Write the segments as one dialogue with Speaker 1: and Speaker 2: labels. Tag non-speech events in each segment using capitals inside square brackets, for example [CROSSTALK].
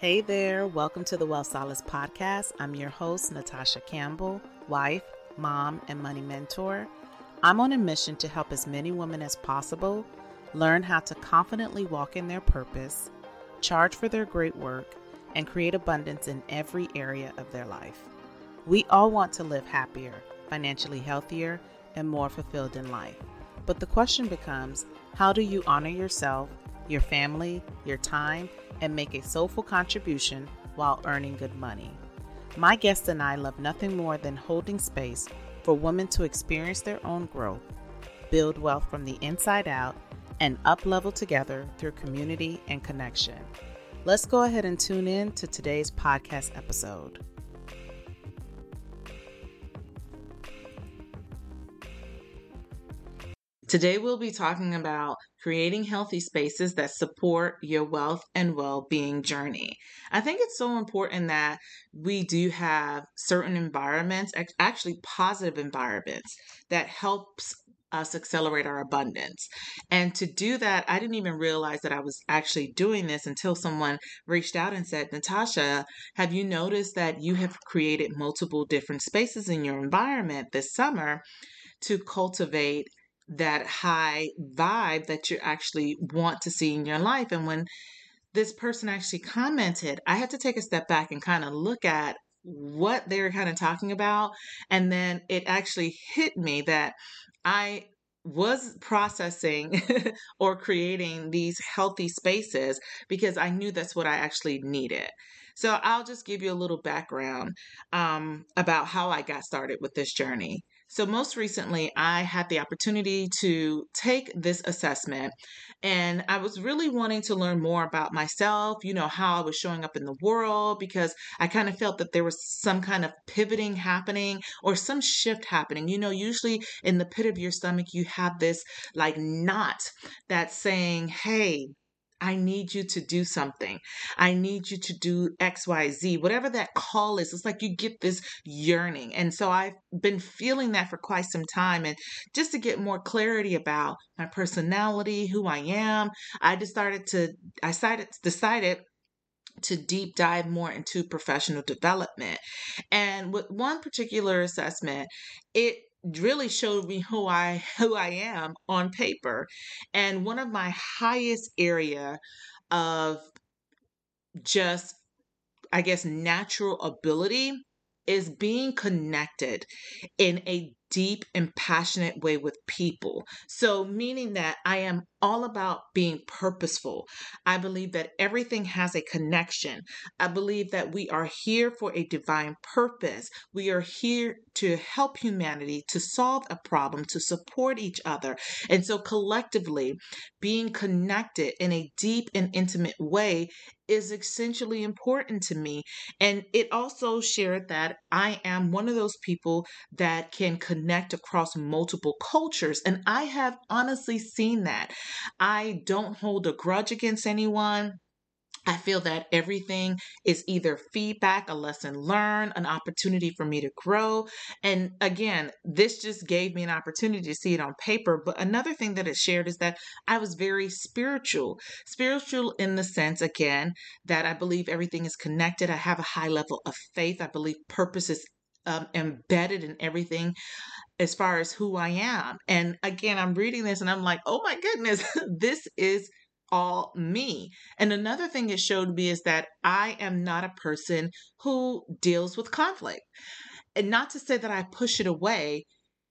Speaker 1: Hey there, welcome to the Well Solace Podcast. I'm your host, Natasha Campbell, wife, mom, and money mentor. I'm on a mission to help as many women as possible learn how to confidently walk in their purpose, charge for their great work, and create abundance in every area of their life. We all want to live happier, financially healthier, and more fulfilled in life. But the question becomes how do you honor yourself, your family, your time, and make a soulful contribution while earning good money? My guest and I love nothing more than holding space for women to experience their own growth, build wealth from the inside out, and up level together through community and connection. Let's go ahead and tune in to today's podcast episode. Today, we'll be talking about creating healthy spaces that support your wealth and well being journey. I think it's so important that we do have certain environments, actually positive environments, that helps us accelerate our abundance. And to do that, I didn't even realize that I was actually doing this until someone reached out and said, Natasha, have you noticed that you have created multiple different spaces in your environment this summer to cultivate that high vibe that you actually want to see in your life? And when this person actually commented, I had to take a step back and kind of look at what they were kind of talking about. And then it actually hit me that I was processing [LAUGHS] or creating these healthy spaces because I knew that's what I actually needed. So I'll just give you a little background um, about how I got started with this journey. So, most recently, I had the opportunity to take this assessment, and I was really wanting to learn more about myself, you know, how I was showing up in the world, because I kind of felt that there was some kind of pivoting happening or some shift happening. You know, usually in the pit of your stomach, you have this like knot that's saying, hey, I need you to do something. I need you to do XYZ, whatever that call is. It's like you get this yearning. And so I've been feeling that for quite some time. And just to get more clarity about my personality, who I am, I just started to, I decided, decided to deep dive more into professional development. And with one particular assessment, it really showed me who I [LAUGHS] who I am on paper. And one of my highest area of just I guess natural ability is being connected in a deep and passionate way with people. So, meaning that I am all about being purposeful. I believe that everything has a connection. I believe that we are here for a divine purpose. We are here to help humanity, to solve a problem, to support each other. And so, collectively, being connected in a deep and intimate way is essentially important to me. And it also shared that I am one of those people that can connect across multiple cultures. And I have honestly seen that. I don't hold a grudge against anyone. I feel that everything is either feedback, a lesson learned, an opportunity for me to grow. And again, this just gave me an opportunity to see it on paper. But another thing that it shared is that I was very spiritual. Spiritual in the sense, again, that I believe everything is connected. I have a high level of faith. I believe purpose is um, embedded in everything as far as who I am. And again, I'm reading this and I'm like, oh my goodness, [LAUGHS] this is all me. And another thing it showed me is that I am not a person who deals with conflict. And not to say that I push it away,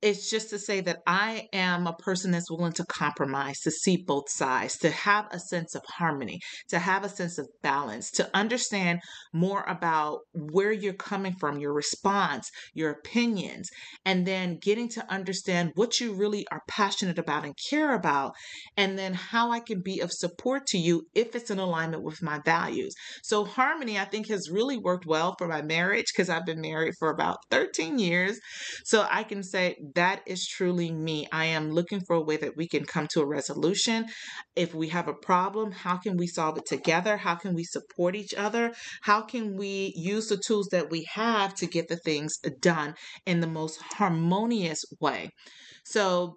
Speaker 1: it's just to say that I am a person that's willing to compromise, to see both sides, to have a sense of harmony, to have a sense of balance, to understand more about where you're coming from, your response, your opinions, and then getting to understand what you really are passionate about and care about, and then how I can be of support to you if it's in alignment with my values. So, harmony, I think, has really worked well for my marriage because I've been married for about 13 years. So, I can say, that is truly me. I am looking for a way that we can come to a resolution. If we have a problem, how can we solve it together? How can we support each other? How can we use the tools that we have to get the things done in the most harmonious way? So,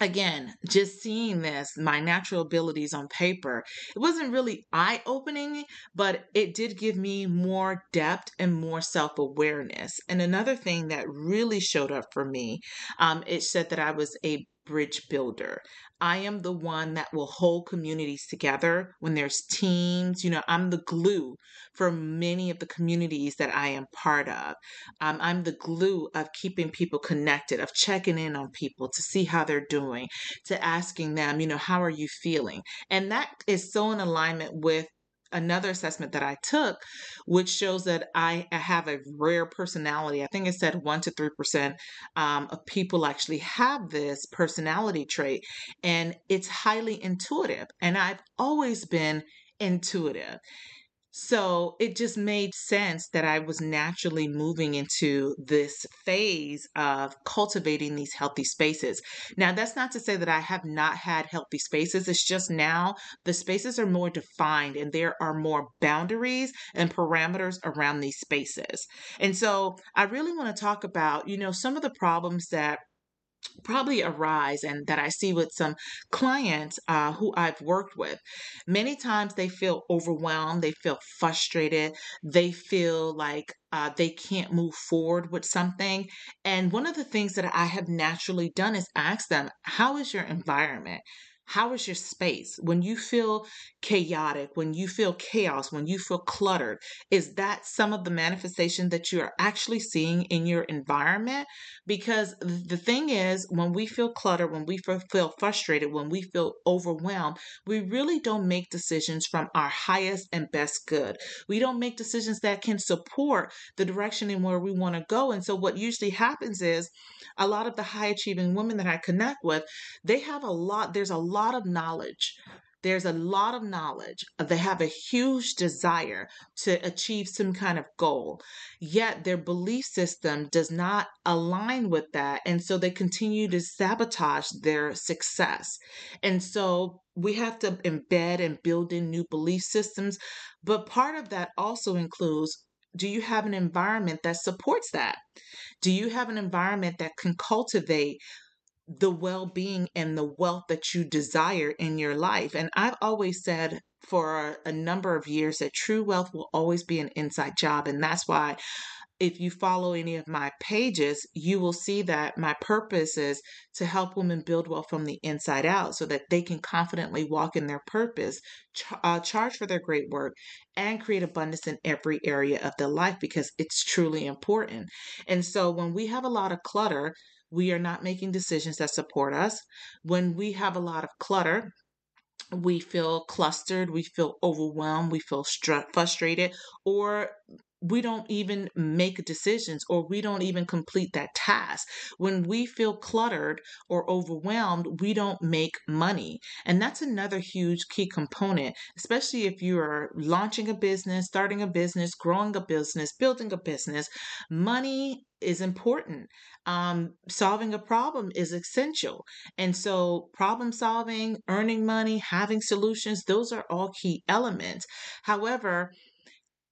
Speaker 1: again, just seeing this, my natural abilities on paper, it wasn't really eye opening, but it did give me more depth and more self awareness. And another thing that really showed up for me, um, it said that I was a bridge builder. I am the one that will hold communities together when there's teams. You know, I'm the glue for many of the communities that I am part of. Um, I'm the glue of keeping people connected, of checking in on people to see how they're doing, to asking them, you know, how are you feeling? And that is so in alignment with another assessment that I took, which shows that I have a rare personality. I think it said one to three percent um, of people actually have this personality trait, and it's highly intuitive. And I've always been intuitive. So it just made sense that I was naturally moving into this phase of cultivating these healthy spaces. Now, that's not to say that I have not had healthy spaces. It's just now the spaces are more defined and there are more boundaries and parameters around these spaces. And so I really want to talk about, you know, some of the problems that probably arise and that I see with some clients uh, who I've worked with. Many times they feel overwhelmed, they feel frustrated, they feel like uh, they can't move forward with something. And one of the things that I have naturally done is ask them, How is your environment? How is your space? When you feel chaotic, when you feel chaos, when you feel cluttered, is that some of the manifestation that you are actually seeing in your environment? Because the thing is, when we feel cluttered, when we feel frustrated, when we feel overwhelmed, we really don't make decisions from our highest and best good. We don't make decisions that can support the direction in where we want to go. And so, what usually happens is a lot of the high achieving women that I connect with, they have a lot, there's a lot of knowledge. There's a lot of knowledge. They have a huge desire to achieve some kind of goal, yet their belief system does not align with that. And so they continue to sabotage their success. And so we have to embed and build in new belief systems. But part of that also includes do you have an environment that supports that? Do you have an environment that can cultivate the well being and the wealth that you desire in your life. And I've always said for a number of years that true wealth will always be an inside job. And that's why if you follow any of my pages, you will see that my purpose is to help women build wealth from the inside out so that they can confidently walk in their purpose, uh, charge for their great work, and create abundance in every area of their life because it's truly important. And so when we have a lot of clutter, we are not making decisions that support us. When we have a lot of clutter, we feel clustered, we feel overwhelmed, we feel str- frustrated, or we don't even make decisions or we don't even complete that task. When we feel cluttered or overwhelmed, we don't make money. And that's another huge key component, especially if you are launching a business, starting a business, growing a business, building a business. Money is important. Um, solving a problem is essential. And so, problem solving, earning money, having solutions, those are all key elements. However,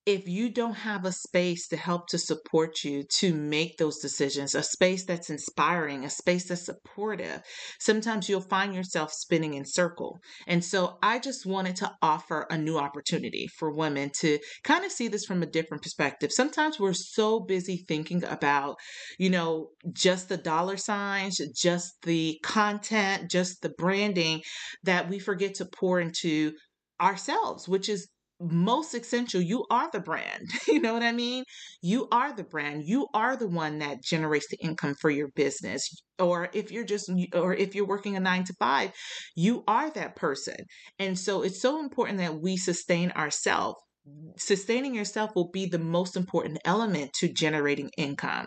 Speaker 1: if you don't have a space to help to support you to make those decisions, a space that's inspiring, a space that's supportive, sometimes you'll find yourself spinning in circle. And so I just wanted to offer a new opportunity for women to kind of see this from a different perspective. Sometimes we're so busy thinking about, you know, just the dollar signs, just the content, just the branding that we forget to pour into ourselves, which is most essential you are the brand. [LAUGHS] You know what i mean? You are the brand. You are the one that generates the income for your business. Or if you're just or if you're working a 9 to 5 you are that person. And so it's so important that we sustain ourselves sustaining yourself will be the most important element to generating income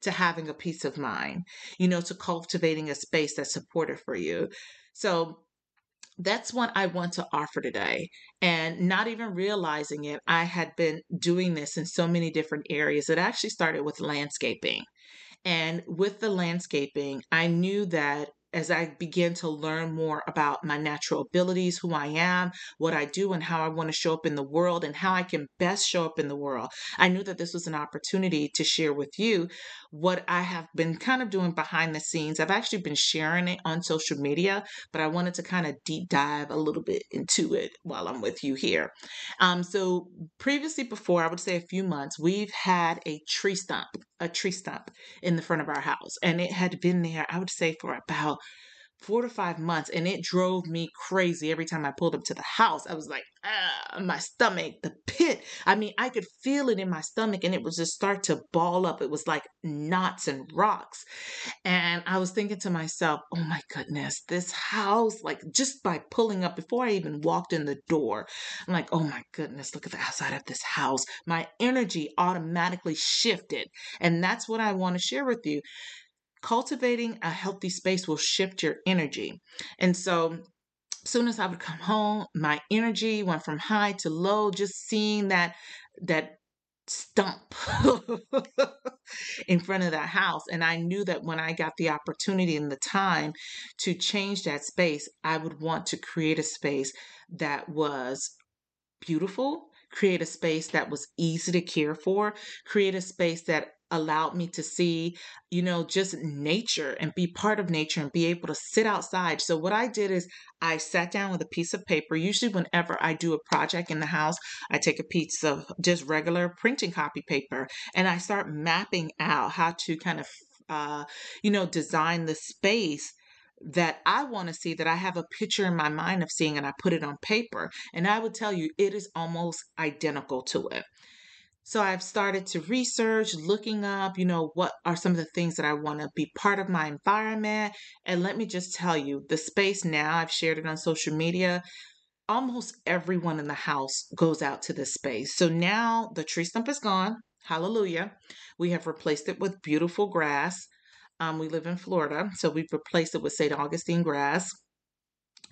Speaker 1: to having a peace of mind you know to cultivating a space that's supportive for you. So that's what I want to offer today. And not even realizing it, I had been doing this in so many different areas. It actually started with landscaping. And with the landscaping, I knew that as I begin to learn more about my natural abilities, who I am, what I do, and how I want to show up in the world, and how I can best show up in the world, I knew that this was an opportunity to share with you what I have been kind of doing behind the scenes. I've actually been sharing it on social media, but I wanted to kind of deep dive a little bit into it while I'm with you here. Um, so, previously, before I would say a few months, we've had a tree stump, a tree stump in the front of our house, and it had been there, I would say, for about four to five months and it drove me crazy every time I pulled up to the house. I was like, ah, my stomach, the pit. I mean, I could feel it in my stomach and it was just start to ball up. It was like knots and rocks. And I was thinking to myself, oh my goodness, this house, like just by pulling up before I even walked in the door, I'm like, oh my goodness, look at the outside of this house. My energy automatically shifted. And that's what I want to share with you cultivating a healthy space will shift your energy. And so, as soon as I would come home, my energy went from high to low, just seeing that that stump [LAUGHS] in front of that house. And I knew that when I got the opportunity and the time to change that space, I would want to create a space that was beautiful, create a space that was easy to care for, create a space that allowed me to see, you know, just nature and be part of nature and be able to sit outside. So, what I did is I sat down with a piece of paper. Usually, whenever I do a project in the house, I take a piece of just regular printing copy paper and I start mapping out how to kind of, uh, you know, design the space that I want to see that I have a picture in my mind of seeing and I put it on paper. And I would tell you, it is almost identical to it. So I've started to research, looking up, you know, what are some of the things that I want to be part of my environment. And let me just tell you, the space now, I've shared it on social media. Almost everyone in the house goes out to this space. So now the tree stump is gone. Hallelujah. We have replaced it with beautiful grass. Um, we live in Florida, so we've replaced it with St. Augustine grass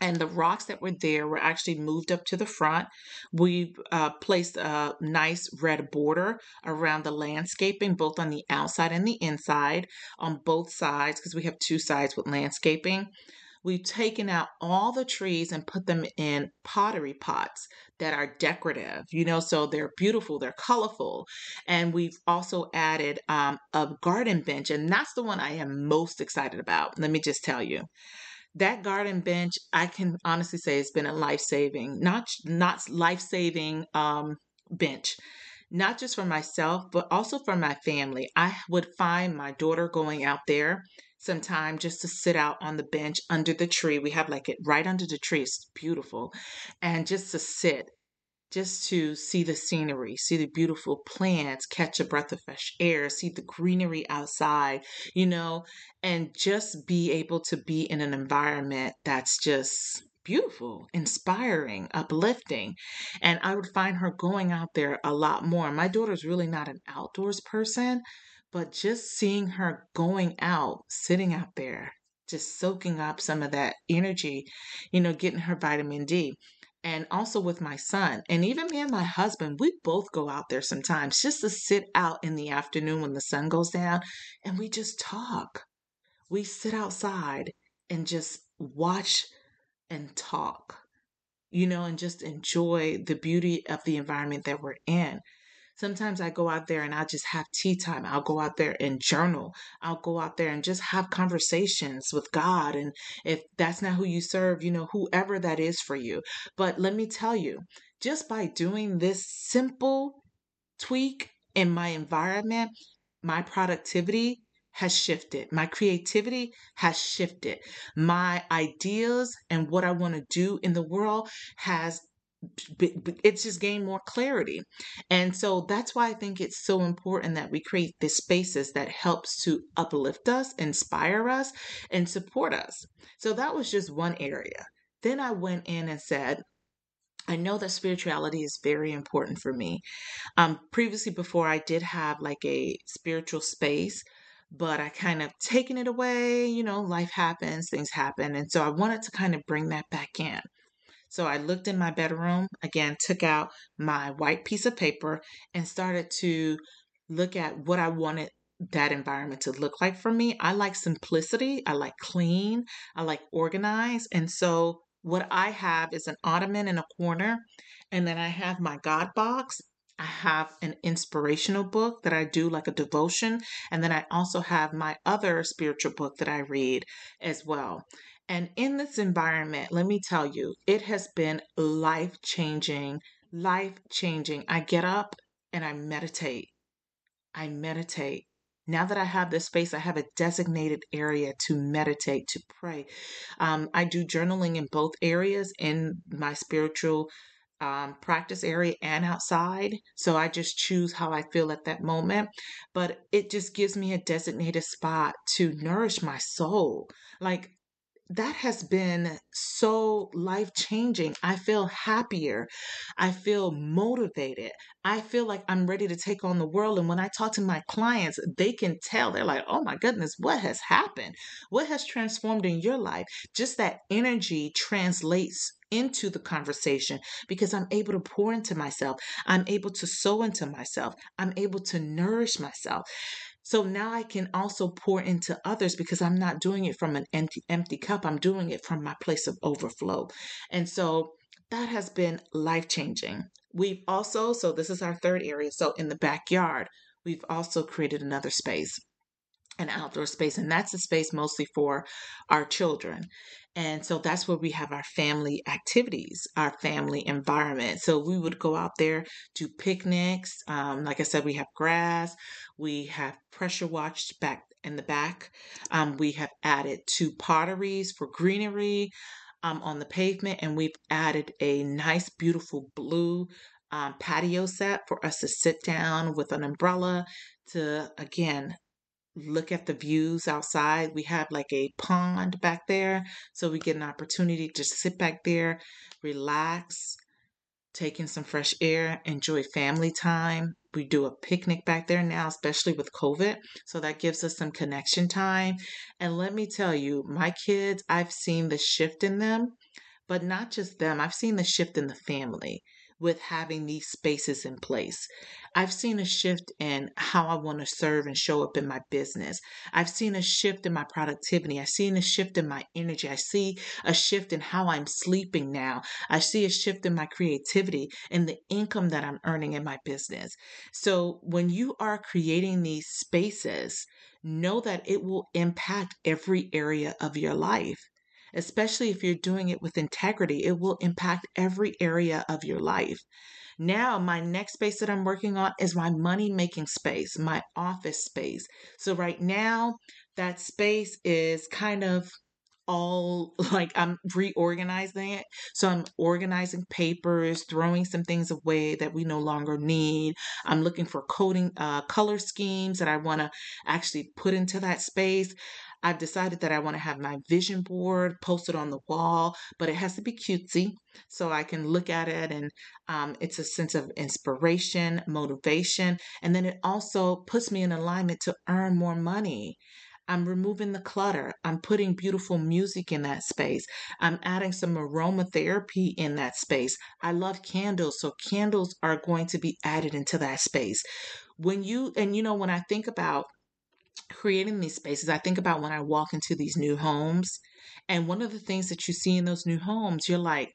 Speaker 1: and the rocks that were there were actually moved up to the front. We uh, placed a nice red border around the landscaping, both on the outside and the inside, on both sides, because we have two sides with landscaping. We've taken out all the trees and put them in pottery pots that are decorative, you know, so they're beautiful, they're colorful. And we've also added um, a garden bench, and that's the one I am most excited about. Let me just tell you that garden bench i can honestly say it's been a life-saving not not life-saving um, bench. Not just for myself but also for my family. I would find my daughter going out there sometime just to sit out on the bench under the tree. We have like it right under the tree. It's beautiful. And just to sit just to see the scenery, see the beautiful plants, catch a breath of fresh air, see the greenery outside, you know, and just be able to be in an environment that's just beautiful, inspiring, uplifting. And I would find her going out there a lot more. My daughter's really not an outdoors person, but just seeing her going out, sitting out there, just soaking up some of that energy, you know, getting her vitamin D and also with my son. And even me and my husband, we both go out there sometimes just to sit out in the afternoon when the sun goes down and we just talk. We sit outside and just watch and talk, you know, and just enjoy the beauty of the environment that we're in. Sometimes I go out there and I just have tea time. I'll go out there and journal. I'll go out there and just have conversations with God. And if that's not who you serve, you know, whoever that is for you. But let me tell you, just by doing this simple tweak in my environment, my productivity has shifted. My creativity has shifted. My ideas and what I want to do in the world has it's just gained more clarity and so that's why i think it's so important that we create these spaces that helps to uplift us inspire us and support us so that was just one area then i went in and said I know that spirituality is very important for me. Um, previously, before I did have like a spiritual space, but I kind of taken it away. You know, life happens, things happen. And so I wanted to kind of bring that back in. So I looked in my bedroom, again, took out my white piece of paper and started to look at what I wanted that environment to look like for me. I like simplicity, I like clean, I like organized. And so what I have is an ottoman in a corner, and then I have my God box. I have an inspirational book that I do like a devotion, and then I also have my other spiritual book that I read as well. And in this environment, let me tell you, it has been life changing, life changing. I get up and I meditate. I meditate. Now that I have this space, I have a designated area to meditate, to pray. Um, I do journaling in both areas in my spiritual um, practice area and outside. So I just choose how I feel at that moment. But it just gives me a designated spot to nourish my soul. Like that has been so life changing. I feel happier. I feel motivated. I feel like I'm ready to take on the world. And when I talk to my clients, they can tell. They're like, oh my goodness, what has happened? What has transformed in your life? Just that energy translates into the conversation because I'm able to pour into myself. I'm able to sow into myself. I'm able to nourish myself. So now I can also pour into others because I'm not doing it from an empty, empty cup. I'm doing it from my place of overflow. And so that has been life changing. We've also, so this is our third area. So in the backyard, we've also created another space an outdoor space, and that's a space mostly for our children. And so that's where we have our family activities, our family environment. So we would go out there, do picnics. Um, like I said, we have grass, we have pressure washed back in the back. Um, we have added two potteries for greenery um, on the pavement, and we've added a nice, beautiful blue um, patio set for us to sit down with an umbrella to, again, look at the views outside. We have like a pond back there, so we get an opportunity to sit back there, relax, taking some fresh air, enjoy family time. We do a picnic back there now, especially with COVID. So that gives us some connection time. And let me tell you, my kids, I've seen the shift in them, but not just them, I've seen the shift in the family with having these spaces in place. I've seen a shift in how I want to serve and show up in my business. I've seen a shift in my productivity. I've seen a shift in my energy. I see a shift in how I'm sleeping now. I see a shift in my creativity and the income that I'm earning in my business. So when you are creating these spaces, know that it will impact every area of your life especially if you're doing it with integrity, it will impact every area of your life. Now, my next space that I'm working on is my money making space, my office space. So, right now, that space is kind of all [LAUGHS] like I'm reorganizing it. So I'm organizing papers, throwing some things away that we no longer need. I'm looking for coding uh, color schemes that I want to actually put into that space. I've decided that I want to have my vision board posted on the wall, but it has to be cutesy so I can look at it and um, it's a sense of inspiration, motivation, and then it also puts me in alignment to earn more money. I'm removing the clutter. I'm putting beautiful music in that space. I'm adding some aromatherapy in that space. I love candles, so candles are going to be added into that space. When you, and you know, when I think about creating these spaces, I think about when I walk into these new homes. And one of the things that you see in those new homes, you're like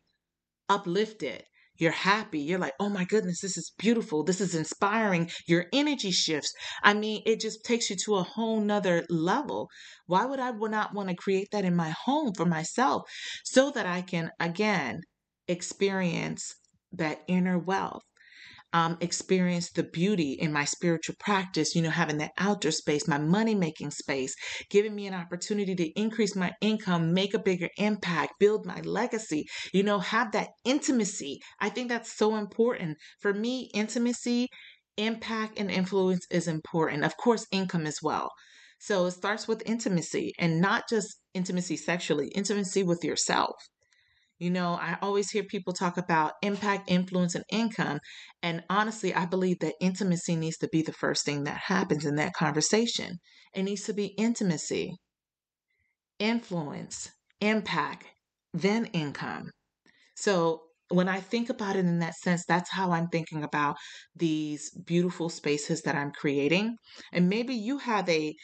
Speaker 1: uplifted. You're happy. You're like, oh my goodness, this is beautiful. This is inspiring. Your energy shifts. I mean, it just takes you to a whole nother level. Why would I not want to create that in my home for myself so that I can, again, experience that inner wealth? Um, experience the beauty in my spiritual practice, you know, having that outdoor space, my money making space, giving me an opportunity to increase my income, make a bigger impact, build my legacy, you know, have that intimacy. I think that's so important. For me, intimacy, impact, and influence is important. Of course, income as well. So it starts with intimacy and not just intimacy sexually, intimacy with yourself. You know, I always hear people talk about impact, influence, and income. And honestly, I believe that intimacy needs to be the first thing that happens in that conversation. It needs to be intimacy, influence, impact, then income. So when I think about it in that sense, that's how I'm thinking about these beautiful spaces that I'm creating. And maybe you have a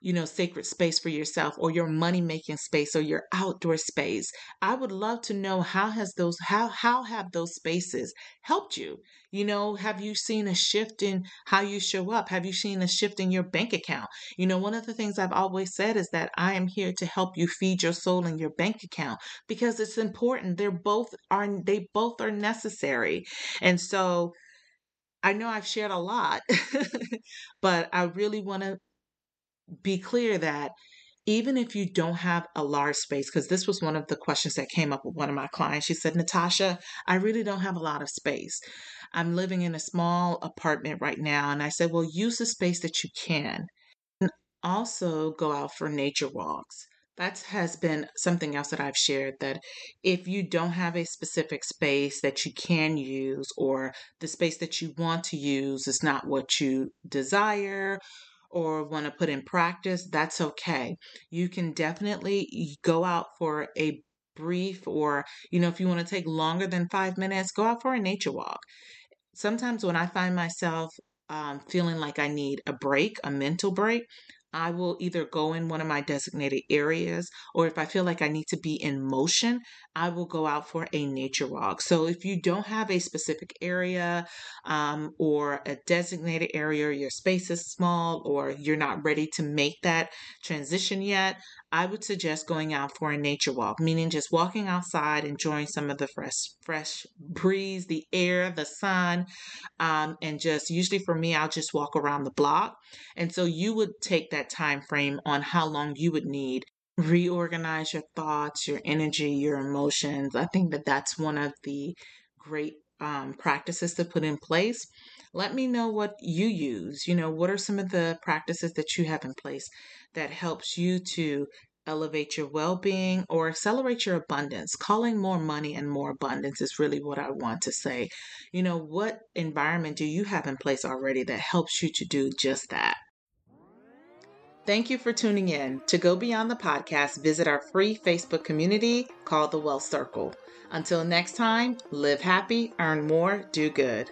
Speaker 1: you know, sacred space for yourself or your money making space or your outdoor space. I would love to know how has those how how have those spaces helped you? You know, have you seen a shift in how you show up? Have you seen a shift in your bank account? You know, one of the things I've always said is that I am here to help you feed your soul and your bank account because it's important. They're both are they both are necessary. And so I know I've shared a lot, [LAUGHS] but I really want to be clear that even if you don't have a large space, because this was one of the questions that came up with one of my clients. She said, Natasha, I really don't have a lot of space. I'm living in a small apartment right now. And I said, Well, use the space that you can. And also go out for nature walks. That has been something else that I've shared that if you don't have a specific space that you can use, or the space that you want to use is not what you desire, or want to put in practice, that's okay. You can definitely go out for a brief or, you know, if you want to take longer than five minutes, go out for a nature walk. Sometimes when I find myself um, feeling like I need a break, a mental break, I will either go in one of my designated areas, or if I feel like I need to be in motion, I will go out for a nature walk. So if you don't have a specific area um, or a designated area, or your space is small, or you're not ready to make that transition yet, I would suggest going out for a nature walk, meaning just walking outside, enjoying some of the fresh fresh breeze, the air, the sun, um, and just usually for me, I'll just walk around the block. And so you would take that time frame on how long you would need reorganize your thoughts, your energy, your emotions. I think that that's one of the great um, practices to put in place. Let me know what you use. You know, what are some of the practices that you have in place that helps you to elevate your well-being or accelerate your abundance calling more money and more abundance is really what i want to say you know what environment do you have in place already that helps you to do just that Thank you for tuning in. To go beyond the podcast, visit our free Facebook community called the Wealth Circle. Until next time, live happy, earn more, do good.